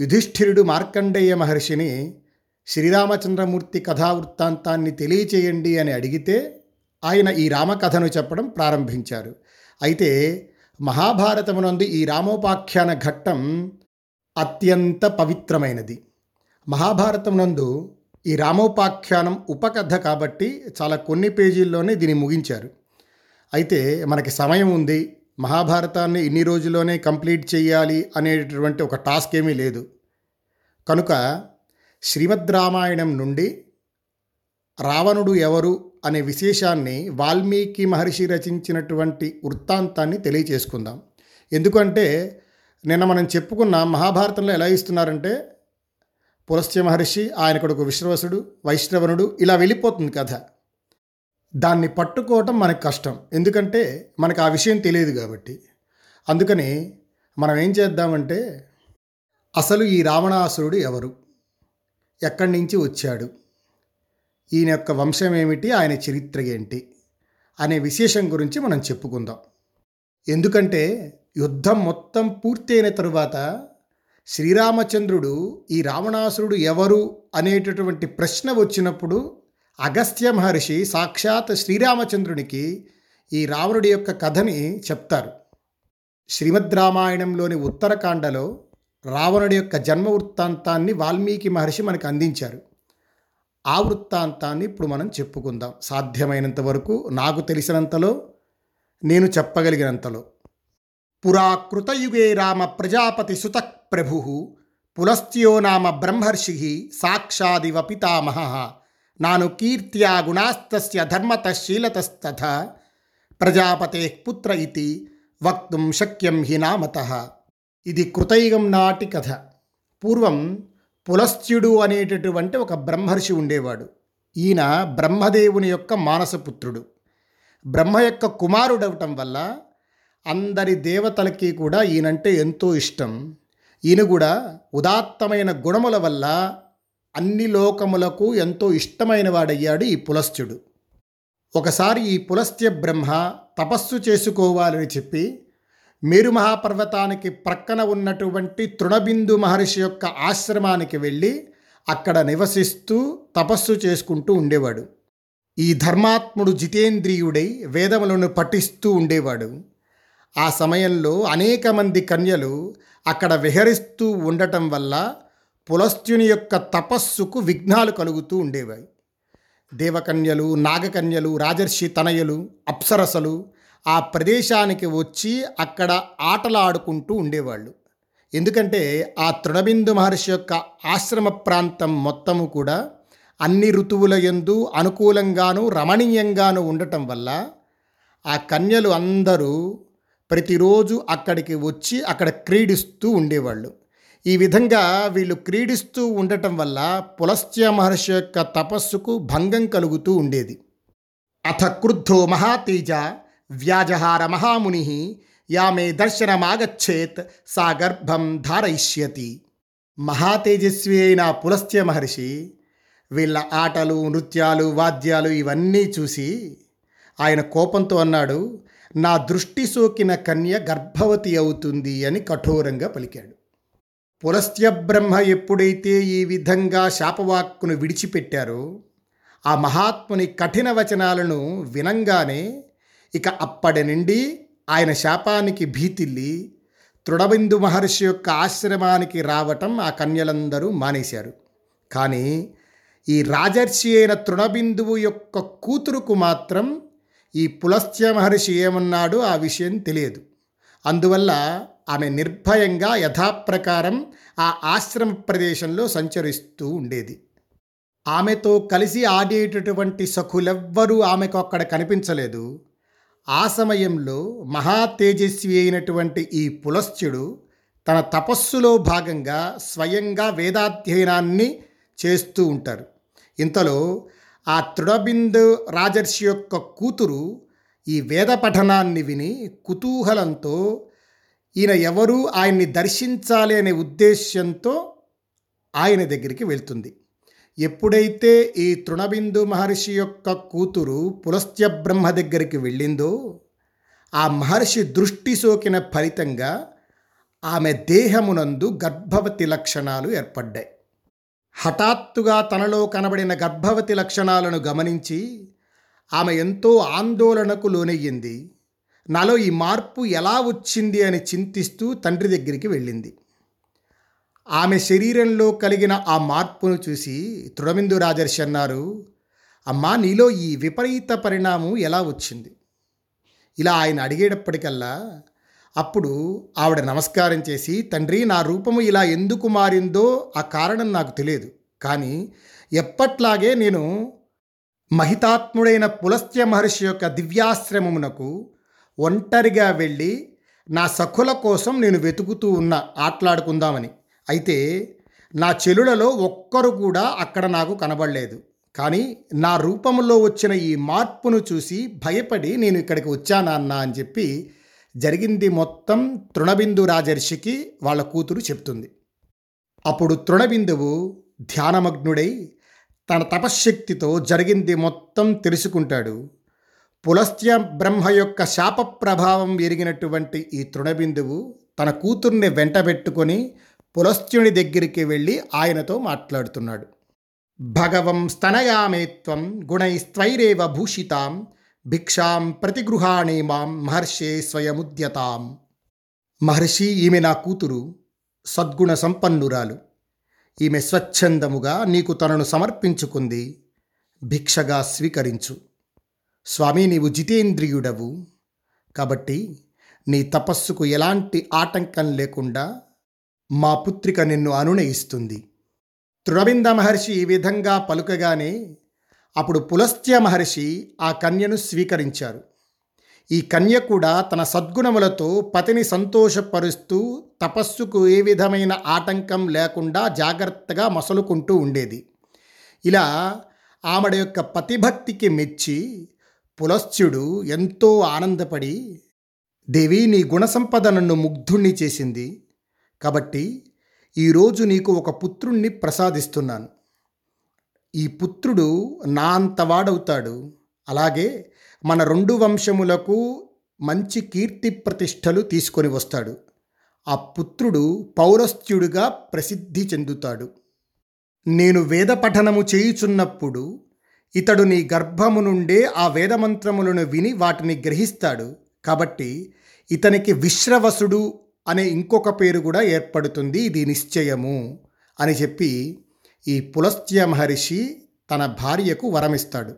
యుధిష్ఠిరుడు మార్కండేయ మహర్షిని శ్రీరామచంద్రమూర్తి కథావృత్తాంతాన్ని తెలియచేయండి అని అడిగితే ఆయన ఈ రామకథను చెప్పడం ప్రారంభించారు. అయితే మహాభారతమునందు ఈ రామోపాఖ్యాన ఘట్టం అత్యంత పవిత్రమైనది. మహాభారతమునందు ఈ రామోపాఖ్యానం ఉపకథ కాబట్టి చాలా కొన్ని పేజీల్లోనే దీన్ని ముగించారు. అయితే మనకి సమయం ఉంది. మహాభారతాన్ని ఇన్ని రోజుల్లోనే కంప్లీట్ చేయాలి అనేటటువంటి ఒక టాస్క్ ఏమీ లేదు. కనుక శ్రీమద్ రామాయణం నుండి రావణుడు ఎవరు అనే విశేషాన్ని వాల్మీకి మహర్షి రచించినటువంటి వృత్తాంతాన్ని తెలియచేసుకుందాం. ఎందుకంటే నిన్న మనం చెప్పుకున్న మహాభారతంలో ఎలా ఇస్తున్నారంటే పులస్త్య మహర్షి ఆయన కొడుకు విశ్రవసుడు వైష్ణవనుడు ఇలా వెళ్ళిపోతుంది కథ. దాన్ని పట్టుకోవటం మనకు కష్టం. ఎందుకంటే మనకు ఆ విషయం తెలియదు కాబట్టి. అందుకని మనం ఏం చేద్దామంటే అసలు ఈ రావణాసురుడు ఎవరు? ఎక్కడి నుంచి వచ్చాడు? ఈయన యొక్క వంశం ఏమిటి? ఆయన చరిత్ర ఏంటి? అనే విశేషం గురించి మనం చెప్పుకుందాం. ఎందుకంటే యుద్ధం మొత్తం పూర్తయిన తరువాత శ్రీరామచంద్రుడు ఈ రావణాసురుడు ఎవరు అనేటటువంటి ప్రశ్న వచ్చినప్పుడు అగస్త్య మహర్షి సాక్షాత్ శ్రీరామచంద్రునికి ఈ రావణుడి యొక్క కథని చెప్తారు. శ్రీమద్ రామాయణంలోని ఉత్తరకాండలో రావణుడి యొక్క జన్మ వృత్తాంతాన్ని వాల్మీకి మహర్షి మనకు అందించారు. ఆ వృత్తాంతాన్ని ఇప్పుడు మనం చెప్పుకుందాం. సాధ్యమైనంత వరకు నాకు తెలిసినంతలో నేను చెప్పగలిగినంతలో. పురాకృతయుగే రామ ప్రజాపతి సుత ప్రభు పులస్త్యో నామ బ్రహ్మర్షి సాక్షాదివ పితామహ. నాను కీర్త్యా గుణాస్తస్య ధర్మతశీలతస్తథ ప్రజాపతే పుత్ర ఇది వక్తుం శక్యం హి నామత. ఇది కృతయుగం నాటి కథ. పూర్వం పులస్త్యుడు అనేటటువంటి ఒక బ్రహ్మర్షి ఉండేవాడు. ఈయన బ్రహ్మదేవుని యొక్క మానసపుత్రుడు. బ్రహ్మ యొక్క కుమారుడవటం వల్ల అందరి దేవతలకి కూడా ఈయనంటే ఎంతో ఇష్టం. ఈయన కూడా ఉదాత్తమైన గుణముల వల్ల అన్ని లోకములకు ఎంతో ఇష్టమైన వాడయ్యాడు ఈ పులస్త్యుడు. ఒకసారి ఈ పులస్త్య బ్రహ్మ తపస్సు చేసుకోవాలని చెప్పి మేరు మహాపర్వతానికి ప్రక్కన ఉన్నటువంటి తృణబిందు మహర్షి యొక్క ఆశ్రమానికి వెళ్ళి అక్కడ నివసిస్తూ తపస్సు చేసుకుంటూ ఉండేవాడు. ఈ ధర్మాత్ముడు జితేంద్రియుడై వేదములను పఠిస్తూ ఉండేవాడు. ఆ సమయంలో అనేక మంది కన్యలు అక్కడ విహరిస్తూ ఉండటం వల్ల పులస్త్యుని యొక్క తపస్సుకు విఘ్నాలు కలుగుతూ ఉండేవాయి. దేవకన్యలు నాగకన్యలు రాజర్షి తనయులు అప్సరసలు ఆ ప్రదేశానికి వచ్చి అక్కడ ఆటలాడుకుంటూ ఉండేవాళ్ళు. ఎందుకంటే ఆ తృణబిందు మహర్షి యొక్క ఆశ్రమ ప్రాంతం మొత్తము కూడా అన్ని ఋతువుల ఎందు అనుకూలంగాను రమణీయంగాను ఉండటం వల్ల ఆ కన్యలు అందరూ ప్రతిరోజు అక్కడికి వచ్చి అక్కడ క్రీడిస్తూ ఉండేవాళ్ళు. ఈ విధంగా వీళ్ళు క్రీడిస్తూ ఉండటం వల్ల పులస్త్య మహర్షి యొక్క తపస్సుకు భంగం కలుగుతూ ఉండేది. అథ క్రుద్ధో మహాతేజ వ్యాజహార మహాముని యామే దర్శనమాగచ్చేత్ సా గర్భం ధారయిష్యతి. మహాతేజస్వి అయిన పులస్త్య మహర్షి వీళ్ళ ఆటలు నృత్యాలు వాద్యాలు ఇవన్నీ చూసి ఆయన కోపంతో అన్నాడు నా దృష్టి సోకిన కన్య గర్భవతి అవుతుంది అని కఠోరంగా పలికాడు. పులస్త్య బ్రహ్మ ఎప్పుడైతే ఈ విధంగా శాపవాక్కును విడిచిపెట్టారో ఆ మహాత్ముని కఠిన వచనాలను వినంగానే ఇక అప్పటి నుండి ఆయన శాపానికి భీతిల్లి తృణబిందు మహర్షి యొక్క ఆశ్రమానికి రావటం ఆ కన్యలందరూ మానేశారు. కానీ ఈ రాజర్షి అయిన తృణబిందువు యొక్క కూతురుకు మాత్రం ఈ పులస్త్య మహర్షి ఏమన్నాడో ఆ విషయం తెలియదు. అందువల్ల ఆమె నిర్భయంగా యథాప్రకారం ఆ ఆశ్రమ ప్రదేశంలో సంచరిస్తూ ఉండేది. ఆమెతో కలిసి ఆడేటటువంటి సఖులెవ్వరూ ఆమెకు అక్కడ కనిపించలేదు. ఆ సమయంలో మహా తేజస్వి అయినటువంటి ఈ పులస్త్యుడు తన తపస్సులో భాగంగా స్వయంగా వేదాధ్యయనాన్ని చేస్తూ ఉంటారు. ఇంతలో ఆ తృణబిందు రాజర్షి యొక్క కూతురు ఈ వేద పఠనాన్ని విని కుతూహలంతో ఈయన ఎవరు? ఆయన్ని దర్శించాలి అనే ఉద్దేశ్యంతో ఆయన దగ్గరికి వెళ్తుంది. ఎప్పుడైతే ఈ తృణబిందు మహర్షి యొక్క కూతురు పులస్త్య బ్రహ్మ దగ్గరికి వెళ్ళిందో ఆ మహర్షి దృష్టి సోకిన ఫలితంగా ఆమె దేహమునందు గర్భవతి లక్షణాలు ఏర్పడ్డాయి. హఠాత్తుగా తనలో కనబడిన గర్భవతి లక్షణాలను గమనించి ఆమె ఎంతో ఆందోళనకు లోనయ్యింది. నాలో ఈ మార్పు ఎలా వచ్చింది అని చింతిస్తూ తండ్రి దగ్గరికి వెళ్ళింది. ఆమె శరీరంలో కలిగిన ఆ మార్పును చూసి తృణమిందు రాజర్షి అన్నారు అమ్మా నీలో ఈ విపరీత పరిణామం ఎలా వచ్చింది? ఇలా ఆయన అడిగేటప్పటికల్లా అప్పుడు ఆవిడ నమస్కారం చేసి తండ్రి నా రూపము ఇలా ఎందుకు మారిందో ఆ కారణం నాకు తెలియదు కానీ ఎప్పట్లాగే నేను మహితాత్ముడైన పులస్త్య మహర్షి యొక్క దివ్యాశ్రమమునకు ఒంటరిగా వెళ్ళి నా సఖుల కోసం నేను వెతుకుతూ ఉన్న ఆటలాడుకుందామని. అయితే నా చెలులలో ఒక్కరు కూడా అక్కడ నాకు కనబడలేదు. కానీ నా రూపంలో వచ్చిన ఈ మార్పును చూసి భయపడి నేను ఇక్కడికి వచ్చానన్నా అని చెప్పి జరిగింది మొత్తం తృణబిందు రాజర్షికి వాళ్ళ కూతురు చెప్తుంది. అప్పుడు తృణబిందువు ధ్యానమగ్నుడై తన తపశ్శక్తితో జరిగింది మొత్తం తెలుసుకుంటాడు. పులస్త్య బ్రహ్మ యొక్క శాప ప్రభావం ఎరిగినటువంటి ఈ తృణబిందువు తన కూతుర్ని వెంటబెట్టుకొని పులస్త్యుని దగ్గరికి వెళ్ళి ఆయనతో మాట్లాడుతున్నాడు. భగవం స్తనయామేత్వం గుణైస్త్వైరేవ భూషితాం భిక్షాం ప్రతిగృహాణి మాం మహర్షే స్వయముద్యతాం. మహర్షి ఈమె నా కూతురు సద్గుణ సంపన్నురాలు. ఈమె స్వచ్ఛందముగా నీకు తనను సమర్పించుకుంది భిక్షగా స్వీకరించు. స్వామి నీవు జితేంద్రియుడవు. కాబట్టి నీ తపస్సుకు ఎలాంటి ఆటంకం లేకుండా మా పుత్రిక నిన్ను అనునయిస్తుంది. తృణబింద మహర్షి ఈ విధంగా పలుకగానే అప్పుడు పులస్త్య మహర్షి ఆ కన్యను స్వీకరించారు. ఈ కన్య కూడా తన సద్గుణములతో పతిని సంతోషపరుస్తూ తపస్సుకు ఏ విధమైన ఆటంకం లేకుండా జాగ్రత్తగా మసలుకుంటూ ఉండేది. ఇలా ఆమెడ యొక్క పతిభక్తికి మెచ్చి పులస్త్యుడు ఎంతో ఆనందపడి దేవి నీ గుణసంపద నన్ను ముగ్ధుణ్ణి చేసింది. కాబట్టి ఈరోజు నీకు ఒక పుత్రుణ్ణి ప్రసాదిస్తున్నాను. ఈ పుత్రుడు నా అంతవాడవుతాడు. అలాగే మన రెండు వంశములకు మంచి కీర్తి ప్రతిష్టలు తీసుకొని వస్తాడు. ఆ పుత్రుడు పౌరస్త్యుడిగా ప్రసిద్ధి చెందుతాడు. నేను వేద పఠనము చేయుచున్నప్పుడు ఇతడు నీ గర్భము నుండే ఆ వేదమంత్రములను విని వాటిని గ్రహిస్తాడు. కాబట్టి ఇతనికి విశ్రవసుడు అనే ఇంకొక పేరు కూడా ఏర్పడుతుంది. ఇది నిశ్చయము అని చెప్పి ఈ పులస్త్య మహర్షి తన భార్యకు వరమిస్తాడు.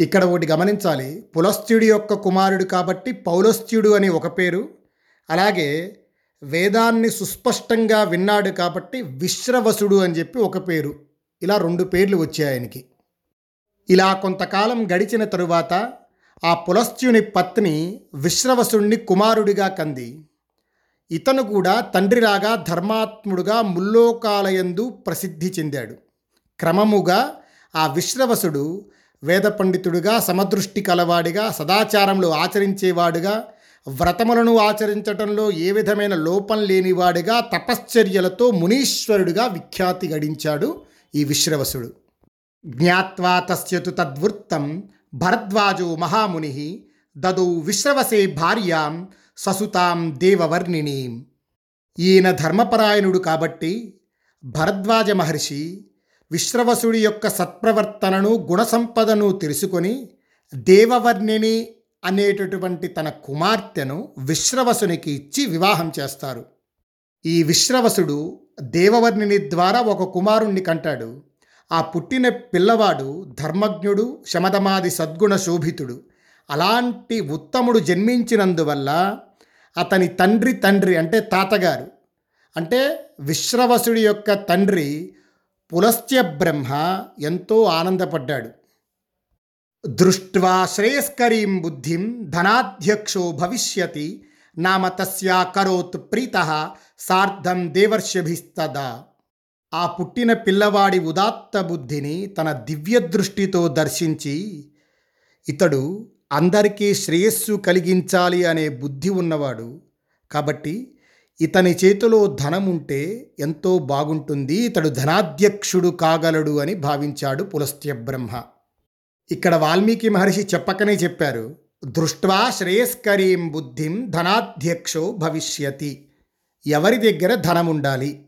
ఇక్కడ ఒకటి గమనించాలి. పులస్త్యుడి యొక్క కుమారుడు కాబట్టి పౌలస్త్యుడు అని ఒక పేరు. అలాగే వేదాన్ని సుస్పష్టంగా విన్నాడు కాబట్టి విశ్రవసుడు అని చెప్పి ఒక పేరు. ఇలా రెండు పేర్లు వచ్చాయి ఆయనకి. ఇలా కొంతకాలం గడిచిన తరువాత ఆ పులస్త్యుని పత్ని విశ్రవసుణ్ణి కుమారుడిగా కంది. ఇతను కూడా తండ్రిలాగా ధర్మాత్ముడుగా ముల్లోకాలయందు ప్రసిద్ధి చెందాడు. క్రమముగా ఆ విశ్రవసుడు వేద పండితుడుగా సమదృష్టి కలవాడిగా సదాచారంలో ఆచరించేవాడుగా వ్రతములను ఆచరించటంలో ఏ విధమైన లోపం లేనివాడిగా తపశ్చర్యలతో మునీశ్వరుడుగా విఖ్యాతి గడించాడు ఈ విశ్రవసుడు. జ్ఞాత్వా తస్యతు తద్వృత్తం భరద్వాజో మహాముని దదౌ విశ్రవసే భార్యాం ససుతాం దేవవర్ణినీం ఈయన ధర్మపరాయణుడు కాబట్టి భరద్వాజ మహర్షి విశ్రవసుడి యొక్క సత్ప్రవర్తనను గుణసంపదను తెలుసుకొని దేవవర్ణిని అనేటటువంటి తన కుమార్తెను విశ్రవసునికి ఇచ్చి వివాహం చేస్తారు. ఈ విశ్రవసుడు దేవవర్ణిని ద్వారా ఒక కుమారుణ్ణి కంటాడు. ఆ పుట్టిన పిల్లవాడు ధర్మజ్ఞుడు శమధమాది సద్గుణ శోభితుడు. అలాంటి ఉత్తముడు జన్మించినందువల్ల అతని తండ్రి తండ్రి అంటే తాతగారు. అంటే విశ్రవసుడి యొక్క తండ్రి పులస్త్య బ్రహ్మ ఎంతో ఆనందపడ్డాడు. దృష్ట్వా శ్రేయస్కరీం బుద్ధిం ధనాధ్యక్షో భవిష్యతి నామ తస్యా కరోత్ ప్రీత సార్ధం దేవర్షభిస్తదా ఆ పుట్టిన పిల్లవాడి ఉదాత్త బుద్ధిని తన దివ్య దృష్టితో దర్శించి ఇతడు అందరికీ శ్రేయస్సు కలిగించాలి అనే బుద్ధి ఉన్నవాడు. కాబట్టి ఇతని చేతిలో ధనం ఉంటే ఎంతో బాగుంటుంది ఇతడు ధనాధ్యక్షుడు కాగలడు అని భావించాడు పులస్త్య బ్రహ్మ. ఇక్కడ వాల్మీకి మహర్షి చెప్పకనే చెప్పారు దృష్ట్వా శ్రేయస్కరీం బుద్ధిం ధనాధ్యక్షో భవిష్యతి. ఎవరి దగ్గర ధనం ఉండాలి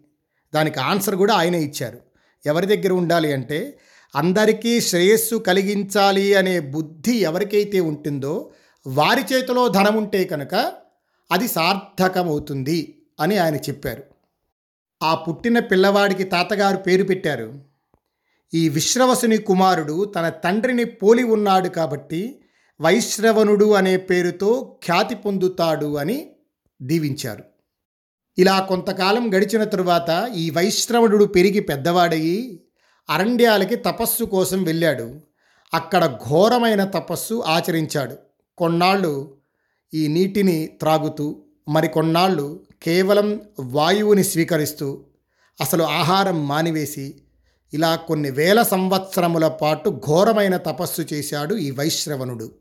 దానికి ఆన్సర్ కూడా ఆయన ఇచ్చారు. ఎవరి దగ్గర ఉండాలి అంటే అందరికీ శ్రేయస్సు కలిగించాలి అనే బుద్ధి ఎవరికైతే ఉంటుందో వారి చేతిలో ధనం ఉంటే కనుక అది సార్థకమవుతుంది అని ఆయన చెప్పారు. ఆ పుట్టిన పిల్లవాడికి తాతగారు పేరు పెట్టారు. ఈ విశ్రవసుని కుమారుడు తన తండ్రిని పోలి ఉన్నాడు కాబట్టి వైశ్రవణుడు అనే పేరుతో ఖ్యాతి పొందుతాడు అని దీవించారు. ఇలా కొంతకాలం గడిచిన తరువాత ఈ వైశ్రవణుడు పెరిగి పెద్దవాడయి అరణ్యాలకి తపస్సు కోసం వెళ్ళాడు. అక్కడ ఘోరమైన తపస్సు ఆచరించాడు. కొన్నాళ్ళు ఈ నీటిని త్రాగుతూ మరికొన్నాళ్ళు కేవలం వాయువుని స్వీకరిస్తూ అసలు ఆహారం మానివేసి ఇలా కొన్ని వేల సంవత్సరముల పాటు ఘోరమైన తపస్సు చేశాడు ఈ వైశ్రవణుడు.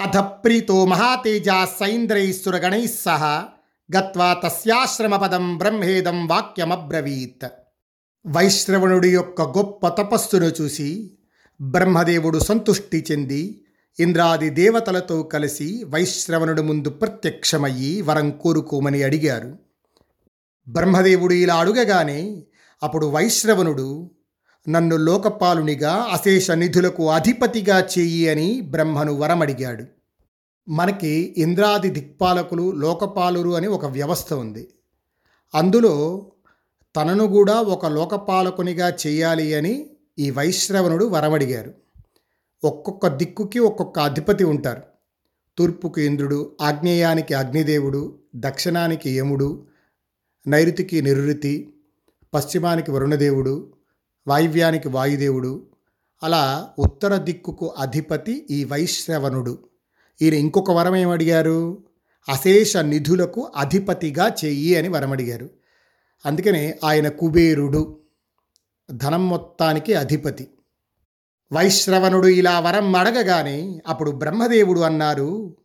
అధప్రీతో మహాతేజ మహాతేజా సైంద్రైశ్వరగణై సహా గత్వా తస్యాశ్రమపదం బ్రహ్మేదం వాక్యమబ్రవీత్. వైశ్రవణుడి యొక్క గొప్ప తపస్సును చూసి బ్రహ్మదేవుడు సంతుష్టి చెంది ఇంద్రాది దేవతలతో కలిసి వైశ్రవణుడు ముందు ప్రత్యక్షమయ్యి వరం కోరుకోమని అడిగారు. బ్రహ్మదేవుడు ఇలా అడుగగానే అప్పుడు వైశ్రవణుడు నన్ను లోకపాలునిగా అశేష నిధులకు అధిపతిగా చెయ్యి అని బ్రహ్మను వరమడిగాడు. మనకి ఇంద్రాది దిక్పాలకులు లోకపాలురు అని ఒక వ్యవస్థ ఉంది. అందులో తనను కూడా ఒక లోకపాలకునిగా చేయాలి అని ఈ వైశ్రవణుడు వరమడిగారు. ఒక్కొక్క దిక్కుకి ఒక్కొక్క అధిపతి ఉంటారు. తూర్పుకు ఇంద్రుడు ఆగ్నేయానికి అగ్నిదేవుడు దక్షిణానికి యముడు నైరుతికి నిరుతి పశ్చిమానికి వరుణదేవుడు వాయువ్యానికి వాయుదేవుడు అలా ఉత్తర దిక్కుకు అధిపతి ఈ వైశ్రవణుడు. ఈయన ఇంకొక వరం ఏమడిగారు? అశేష నిధులకు అధిపతిగా చెయ్యి అని వరం అడిగారు అందుకనే ఆయన కుబేరుడు ధనం మొత్తానికి అధిపతి. వైశ్రవణుడు ఇలా వరం అడగగానే అప్పుడు బ్రహ్మదేవుడు అన్నారు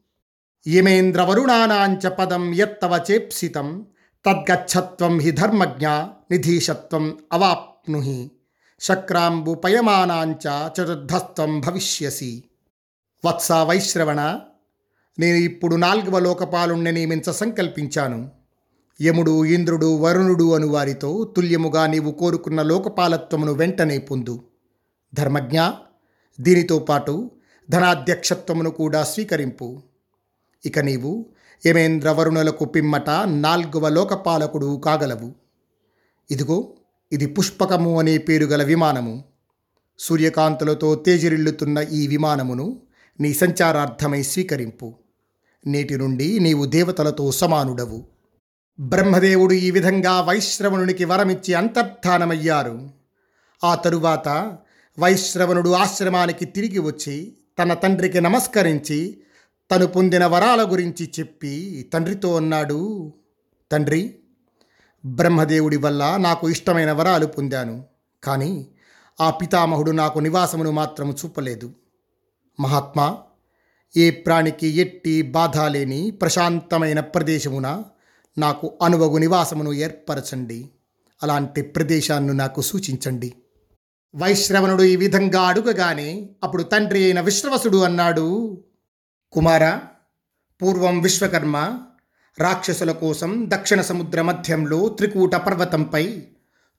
యమేంద్ర వరుణానాంచ పదం యత్తవ చేప్సితం తద్గచ్చత్వం హి ధర్మజ్ఞ నిధీశత్వం అవాప్నుహి శక్రాంబు పయమానాంచ చతుర్ధస్త్వం భవిష్యసి. వత్స వైశ్రవణ నేను ఇప్పుడు నాల్గవ లోకపాలుణ్ణి నియమించ సంకల్పించాను. యముడు ఇంద్రుడు వరుణుడు అను వారితో తుల్యముగా నీవు కోరుకున్న లోకపాలత్వమును వెంటనే పొందు. ధర్మజ్ఞ దీనితో పాటు ధనాధ్యక్షత్వమును కూడా స్వీకరింపు. ఇక నీవు యమేంద్ర వరుణులకు పిమ్మట నాల్గవ లోకపాలకుడు కాగలవు. ఇదిగో ఇది పుష్పకము అనే పేరు గల విమానము. సూర్యకాంతులతో తేజరిల్లుతున్న ఈ విమానమును నీ సంచారార్థమై స్వీకరింపు. నేటి నుండి నీవు దేవతలతో సమానుడవు. బ్రహ్మదేవుడు ఈ విధంగా వైశ్రవణునికి వరమిచ్చి అంతర్ధానమయ్యారు. ఆ తరువాత వైశ్రవణుడు ఆశ్రమానికి తిరిగి వచ్చి తన తండ్రికి నమస్కరించి తను పొందిన వరాల గురించి చెప్పి తండ్రితో అన్నాడు తండ్రి బ్రహ్మదేవుడి వల్ల నాకు ఇష్టమైన వరాలు పొందాను. కానీ ఆ పితామహుడు నాకు నివాసమును మాత్రము చూపలేదు. మహాత్మా ఏ ప్రాణికి ఎట్టి బాధ లేని ప్రశాంతమైన ప్రదేశమున నాకు అనువగు నివాసమును ఏర్పరచండి. అలాంటి ప్రదేశాన్ని నాకు సూచించండి. వైశ్రవణుడు ఈ విధంగా అడుగగానే అప్పుడు తండ్రి అయిన విశ్రవసుడు అన్నాడు కుమార పూర్వం విశ్వకర్మ రాక్షసుల కోసం దక్షిణ సముద్ర మధ్యంలో త్రికూట పర్వతంపై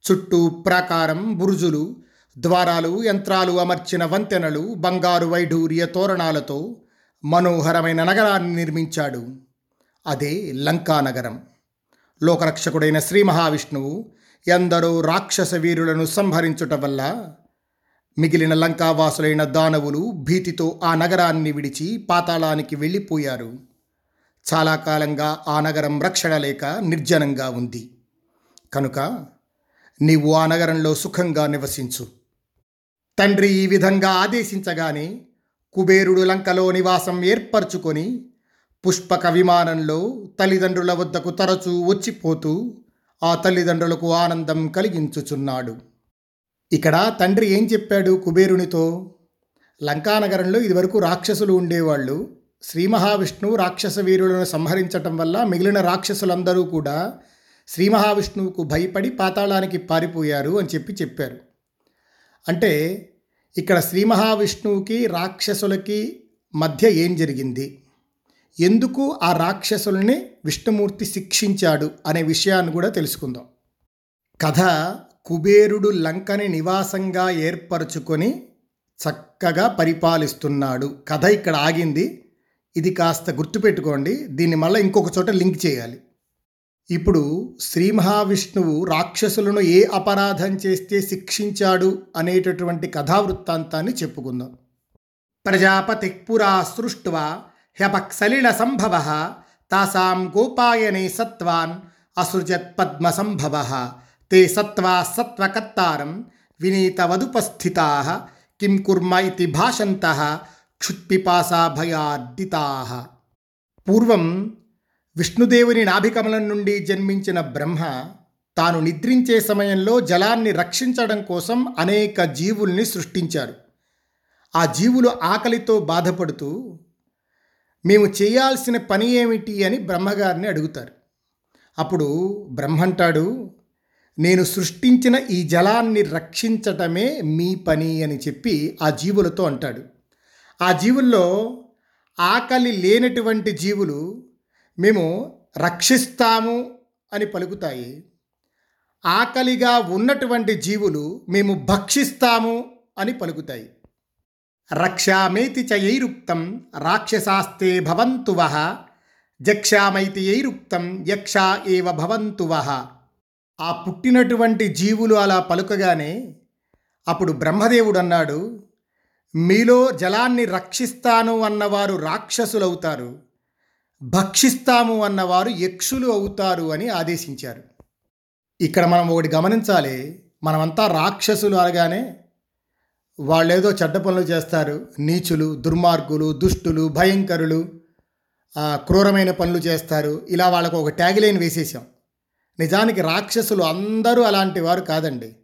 చుట్టూ ప్రాకారం బురుజులు ద్వారాలు యంత్రాలు అమర్చిన వంతెనలు బంగారు వైఢూర్య తోరణాలతో మనోహరమైన నగరాన్ని నిర్మించాడు. అదే లంకా నగరం. లోకరక్షకుడైన శ్రీ మహావిష్ణువు ఎందరో రాక్షస వీరులను సంహరించుట వల్ల మిగిలిన లంకావాసులైన దానవులు భీతితో ఆ నగరాన్ని విడిచి పాతాళానికి వెళ్ళిపోయారు. చాలా కాలంగా ఆ నగరం రక్షణ లేక నిర్జనంగా ఉంది. కనుక నీవు ఆ నగరంలో సుఖంగా నివసించు. తండ్రి ఈ విధంగా ఆదేశించగానే కుబేరుడు లంకలో నివాసం ఏర్పరచుకొని పుష్పక విమానంలో తల్లిదండ్రుల వద్దకు తరచూ వచ్చిపోతూ ఆ తల్లిదండ్రులకు ఆనందం కలిగించుచున్నాడు. ఇక్కడ తండ్రి ఏం చెప్పాడు కుబేరునితో? లంకానగరంలో ఇదివరకు రాక్షసులు ఉండేవాళ్ళు. శ్రీ మహావిష్ణువు రాక్షస వీరులను సంహరించటం వల్ల మిగిలిన రాక్షసులందరూ కూడా శ్రీ మహావిష్ణువుకు భయపడి పాతాళానికి పారిపోయారు అని చెప్పి చెప్పారు. అంటే ఇక్కడ శ్రీ మహావిష్ణువుకి రాక్షసులకి మధ్య ఏం జరిగింది? ఎందుకు ఆ రాక్షసుల్ని విష్ణుమూర్తి శిక్షించాడు అనే విషయాన్ని కూడా తెలుసుకుందాం. కథ కుబేరుడు లంకని నివాసంగా ఏర్పరచుకొని చక్కగా పరిపాలిస్తున్నాడు. కథ ఇక్కడ ఆగింది. ఇది కాస్త గుర్తుపెట్టుకోండి. దీన్ని మళ్ళీ ఇంకొక చోట లింక్ చేయాలి. ఇప్పుడు శ్రీ మహావిష్ణువు రాక్షసులను ఏ అపరాధం చేస్తే శిక్షించాడు అనేటటువంటి కథావృత్తాంతాన్ని చెప్పుకుందాం. ప్రజాపతి పురా సృష్ట్వా హ్యపక్సలిల సంభవ తాసాం గోపాయనే సత్వాన్ అసృజత్ పద్మ సంభవ తే సత్వా సత్వకర్తారం వినీతవదుపస్థితా కిం కుర్మ ఇది భాషంత క్షుత్పిపాసాభయార్దితా। పూర్వం విష్ణుదేవుని నాభికమలం నుండి జన్మించిన బ్రహ్మ తాను నిద్రించే సమయంలో జలాన్ని రక్షించడం కోసం అనేక జీవుల్ని సృష్టించారు ఆ జీవులు ఆకలితో బాధపడుతూ మేము చేయాల్సిన పని ఏమిటి? అని బ్రహ్మగారిని అడుగుతారు. అప్పుడు బ్రహ్మంటాడు నేను సృష్టించిన ఈ జలాన్ని రక్షించటమే మీ పని అని చెప్పి ఆ జీవులతో అంటాడు. ఆ జీవుల్లో ఆకలి లేనటువంటి జీవులు మేము రక్షిస్తాము అని పలుకుతాయి. ఆకలిగా ఉన్నటువంటి జీవులు మేము భక్షిస్తాము అని పలుకుతాయి. రక్షామైతి చైరుక్తం రాక్షసాస్తే భవంతు వహ జక్షామైతి యైరుక్తం యక్షా ఏవ భవంతు వహ ఆ పుట్టినటువంటి జీవులు అలా పలుకగానే అప్పుడు బ్రహ్మదేవుడు అన్నాడు మీలో జలాన్ని రక్షిస్తాను అన్నవారు రాక్షసులవుతారు. భక్షిస్తాము అన్నవారు యక్షులు అవుతారు అని ఆదేశించారు. ఇక్కడ మనం ఒకటి గమనించాలి. మనమంతా రాక్షసులు అనగానే వాళ్ళేదో చెడ్డ పనులు చేస్తారు. నీచులు దుర్మార్గులు దుష్టులు భయంకరులు క్రూరమైన పనులు చేస్తారు. ఇలా వాళ్ళకు ఒక ట్యాగ్లైన్ వేసేసాం. నిజానికి రాక్షసులు అందరూ అలాంటి వారు కాదండి.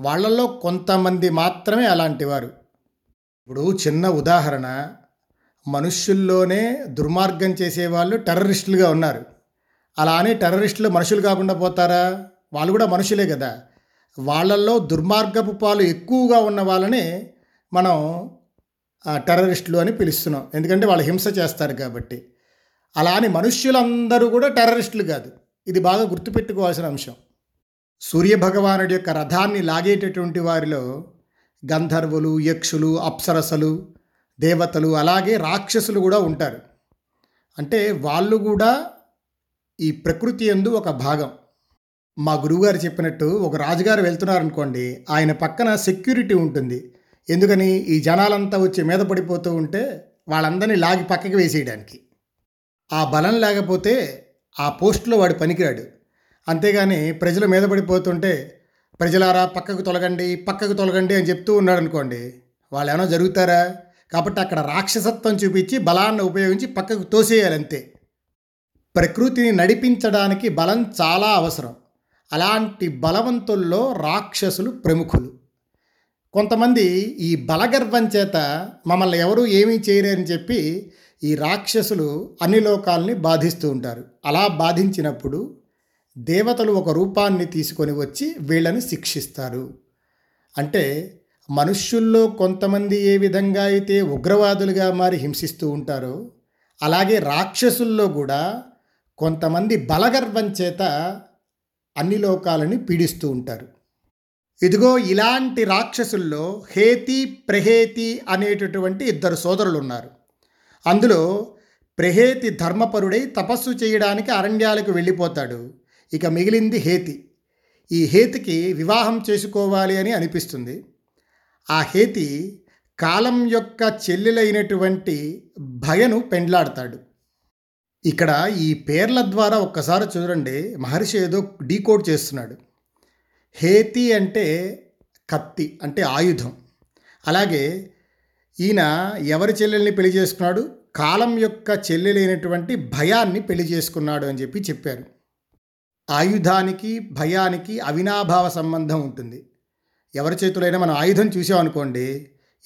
వాళ్ళల్లో కొంతమంది మాత్రమే అలాంటి వారు. ఇప్పుడు చిన్న ఉదాహరణ. మనుష్యుల్లోనే దుర్మార్గం చేసేవాళ్ళు టెర్రరిస్టులుగా ఉన్నారు. అలానే టెర్రరిస్టులు మనుషులు కాకుండా పోతారా? వాళ్ళు కూడా మనుషులే కదా. వాళ్ళల్లో దుర్మార్గపు పాలు ఎక్కువగా ఉన్న వాళ్ళని మనం టెర్రరిస్టులు అని పిలుస్తున్నాం. ఎందుకంటే వాళ్ళు హింస చేస్తారు కాబట్టి. అలా అని మనుష్యులందరూ కూడా టెర్రరిస్టులు కాదు. ఇది బాగా గుర్తుపెట్టుకోవాల్సిన అంశం. సూర్యభగవానుడి యొక్క రథాన్ని లాగేటటువంటి వారిలో గంధర్వులు యక్షులు అప్సరసలు దేవతలు అలాగే రాక్షసులు కూడా ఉంటారు. అంటే వాళ్ళు కూడా ఈ ప్రకృతి ఎందు ఒక భాగం. మా గురువుగారు చెప్పినట్టు ఒక రాజుగారు వెళ్తున్నారనుకోండి ఆయన పక్కన సెక్యూరిటీ ఉంటుంది. ఎందుకని? ఈ జనాలంతా వచ్చి మీద పడిపోతూ ఉంటే వాళ్ళందరినీ లాగి పక్కకి వేసేయడానికి. ఆ బలం లేకపోతే ఆ పోస్టులో వాడు పనికిరాడు. అంతేగాని ప్రజలు మీద పడిపోతుంటే ప్రజలారా పక్కకు తొలగండి పక్కకు తొలగండి అని చెప్తూ ఉన్నాడు అనుకోండి వాళ్ళు ఏమైనా జరుగుతారా? కాబట్టి అక్కడ రాక్షసత్వం చూపించి బలాన్ని ఉపయోగించి పక్కకు తోసేయాలంతే ప్రకృతిని నడిపించడానికి బలం చాలా అవసరం. అలాంటి బలవంతుల్లో రాక్షసులు ప్రముఖులు. కొంతమంది ఈ బలగర్వం చేత మమ్మల్ని ఎవరూ ఏమీ చేయలేరని చెప్పి ఈ రాక్షసులు అన్ని లోకాలని బాధిస్తూ ఉంటారు. అలా బాధించినప్పుడు దేవతలు ఒక రూపాన్ని తీసుకొని వచ్చి వీళ్ళని శిక్షిస్తారు. అంటే మనుష్యుల్లో కొంతమంది ఏ విధంగా అయితే ఉగ్రవాదులుగా మారి హింసిస్తూ ఉంటారో అలాగే రాక్షసుల్లో కూడా కొంతమంది బలగర్వం చేత అన్ని లోకాలని పీడిస్తూ ఉంటారు. ఇదిగో ఇలాంటి రాక్షసుల్లో హేతి ప్రహేతి అనేటటువంటి ఇద్దరు సోదరులు ఉన్నారు అందులో ప్రహేతి ధర్మపరుడై తపస్సు చేయడానికి అరణ్యాలకు వెళ్ళిపోతాడు. ఇక మిగిలింది హేతి. ఈ హేతికి వివాహం చేసుకోవాలి అని అనిపిస్తుంది. ఆ హేతి కాలం యొక్క చెల్లెలైనటువంటి భయను పెండ్లాడతాడు. ఇక్కడ ఈ పేర్ల ద్వారా ఒక్కసారి చూడండి. మహర్షి ఏదో డీకోడ్ చేస్తున్నాడు. హేతి అంటే కత్తి అంటే ఆయుధం. అలాగే ఈయన ఎవరి చెల్లెల్ని పెళ్ళి చేసుకున్నాడు? కాలం యొక్క చెల్లెలైనటువంటి భయాన్ని పెళ్ళి చేసుకున్నాడు అని చెప్పి చెప్పారు. ఆయుధానికి భయానికి అవినాభావ సంబంధం ఉంటుంది. ఎవరి చేతులైనా మనం ఆయుధం చూసామనుకోండి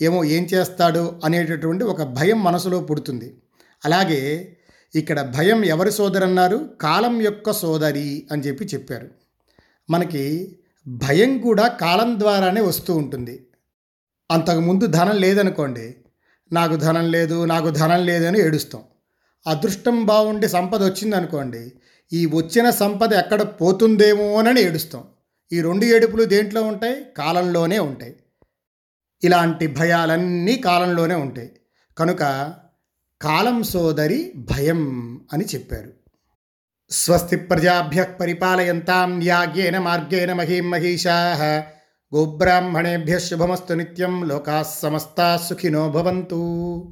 ఏమో ఏం చేస్తాడో అనేటటువంటి ఒక భయం మనసులో పుడుతుంది. అలాగే ఇక్కడ భయం ఎవరి సోదరన్నారు? కాలం యొక్క సోదరి అని చెప్పి చెప్పారు. మనకి భయం కూడా కాలం ద్వారానే వస్తూ ఉంటుంది. అంతకుముందు ధనం లేదనుకోండి నాకు ధనం లేదు నాకు ధనం లేదని ఏడుస్తాం. అదృష్టం బాగుండి సంపద వచ్చిందనుకోండి ఈ వచ్చిన సంపద ఎక్కడ పోతుందేమోనని ఏడుస్తాం. ఈ రెండు ఏడుపులు దేంట్లో ఉంటాయి? కాలంలోనే ఉంటాయి. ఇలాంటి భయాలన్నీ కాలంలోనే ఉంటాయి. కనుక కాలం సోదరి భయం అని చెప్పారు. స్వస్తి ప్రజాభ్య పరిపాలయంతాం యాజ్ఞేన మార్గేణ మహీం మహిషా గోబ్రాహ్మణేభ్య శుభమస్తు నిత్యం లోకా సమస్తా సుఖినో భవంతు.